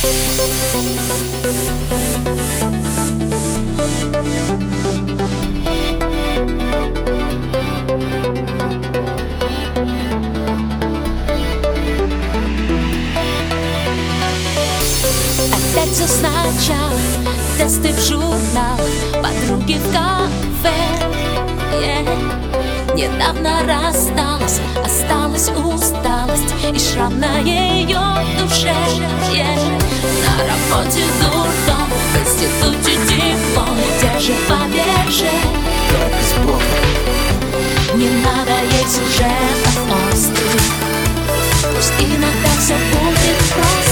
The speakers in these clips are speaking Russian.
Опять сначала Тесты в журнал Подруги в кафе yeah. Недавно рассталась Осталась усталость И шрам на ее На работе дурдом В институте диплом Где же Не надо ей сюжетов острых Пусть иногда все будет просто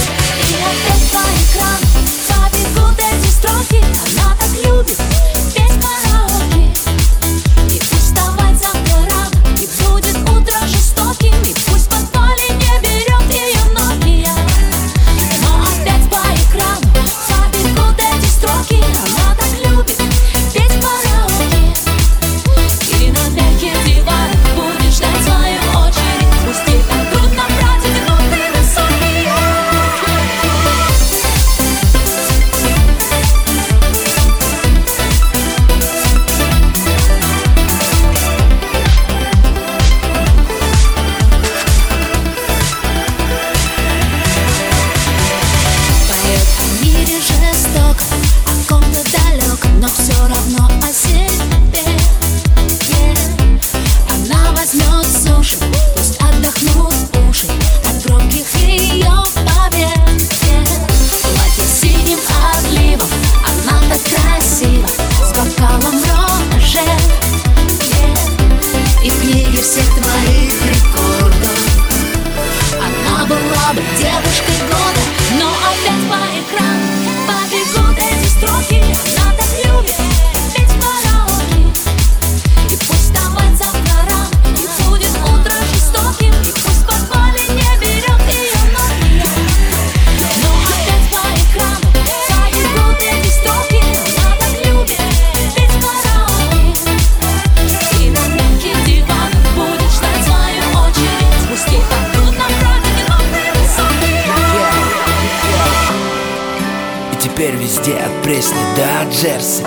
теперь везде от Пресни до Джерси.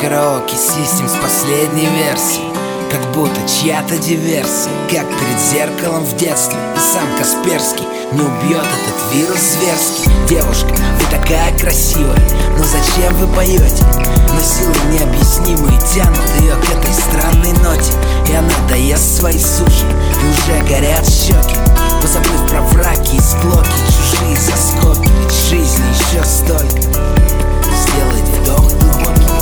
Караоке систем с последней версией, Как будто чья-то диверсия. Как перед зеркалом в детстве. И сам Касперский не убьет этот вирус зверский Девушка, вы такая красивая. Но зачем вы поете? Но силы необъяснимые тянут ее к этой странной ноте. И она доест свои суши. И уже горят щеки. Позабыв про враги и склоки Чужие соски сейчас только сделать вдох глубокий.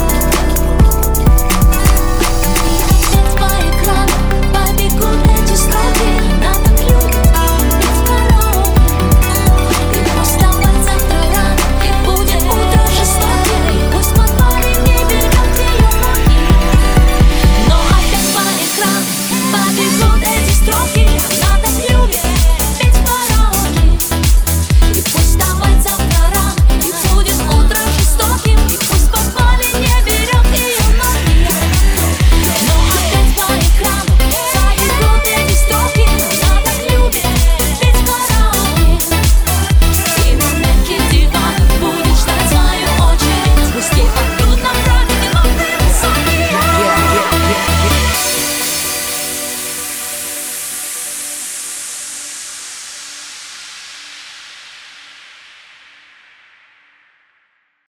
По экрану побегут эти строки, она так без порога. И просто завтра будет утро жестоким, пусть под не берет ее ноги. Но опять по экрану побегут эти строки.